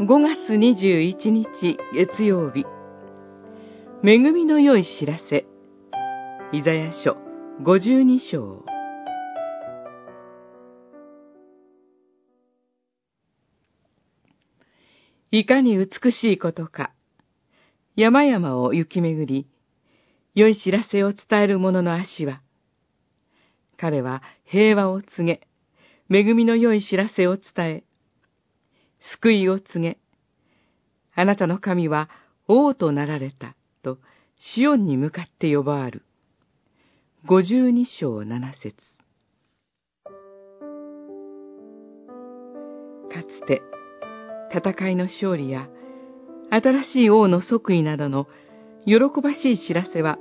5月21日月曜日。恵みの良い知らせ。イザヤ書52章。いかに美しいことか。山々を行き巡り良い知らせを伝える者の足は彼は平和を告げ恵みの良い知らせを伝え救いを告げ、あなたの神は王となられた、と、シオンに向かって呼ばわる。五十二章七節かつて、戦いの勝利や、新しい王の即位などの喜ばしい知らせは、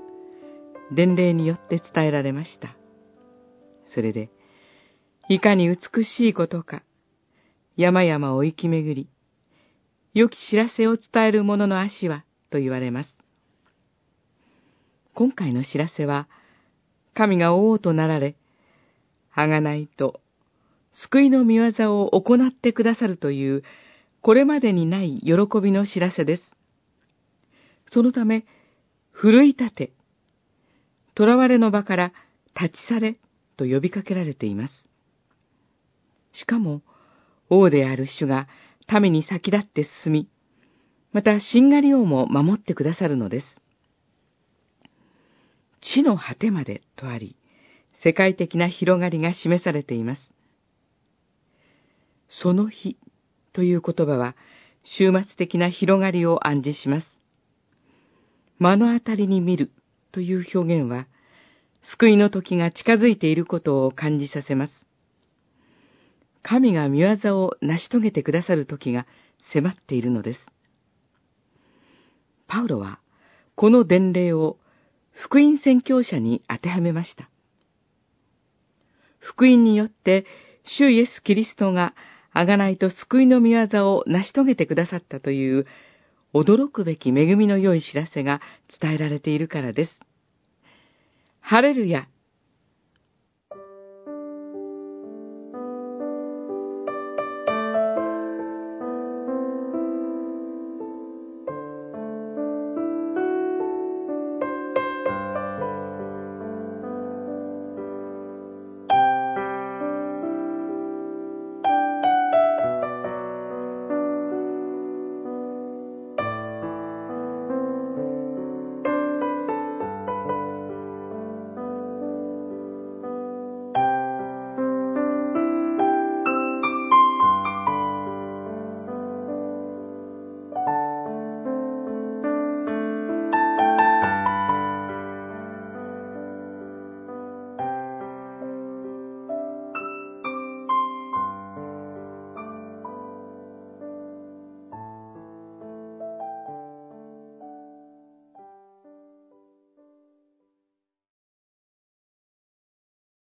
伝令によって伝えられました。それで、いかに美しいことか、山々を行き巡り、良き知らせを伝える者の足は、と言われます。今回の知らせは、神が王となられ、はがないと、救いの見業を行ってくださるという、これまでにない喜びの知らせです。そのため、奮い立て、囚われの場から立ち去れと呼びかけられています。しかも、王である主が民に先立って進み、また、しんがり王も守ってくださるのです。地の果てまでとあり、世界的な広がりが示されています。その日という言葉は、終末的な広がりを暗示します。目の当たりに見るという表現は、救いの時が近づいていることを感じさせます。神が見業を成し遂げてくださる時が迫っているのです。パウロは、この伝令を福音宣教者に当てはめました。福音によって、主イエス・キリストが、あがないと救いの見業を成し遂げてくださったという、驚くべき恵みの良い知らせが伝えられているからです。ハレルヤ